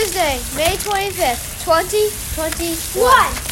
Tuesday, May 25th, 2021. What?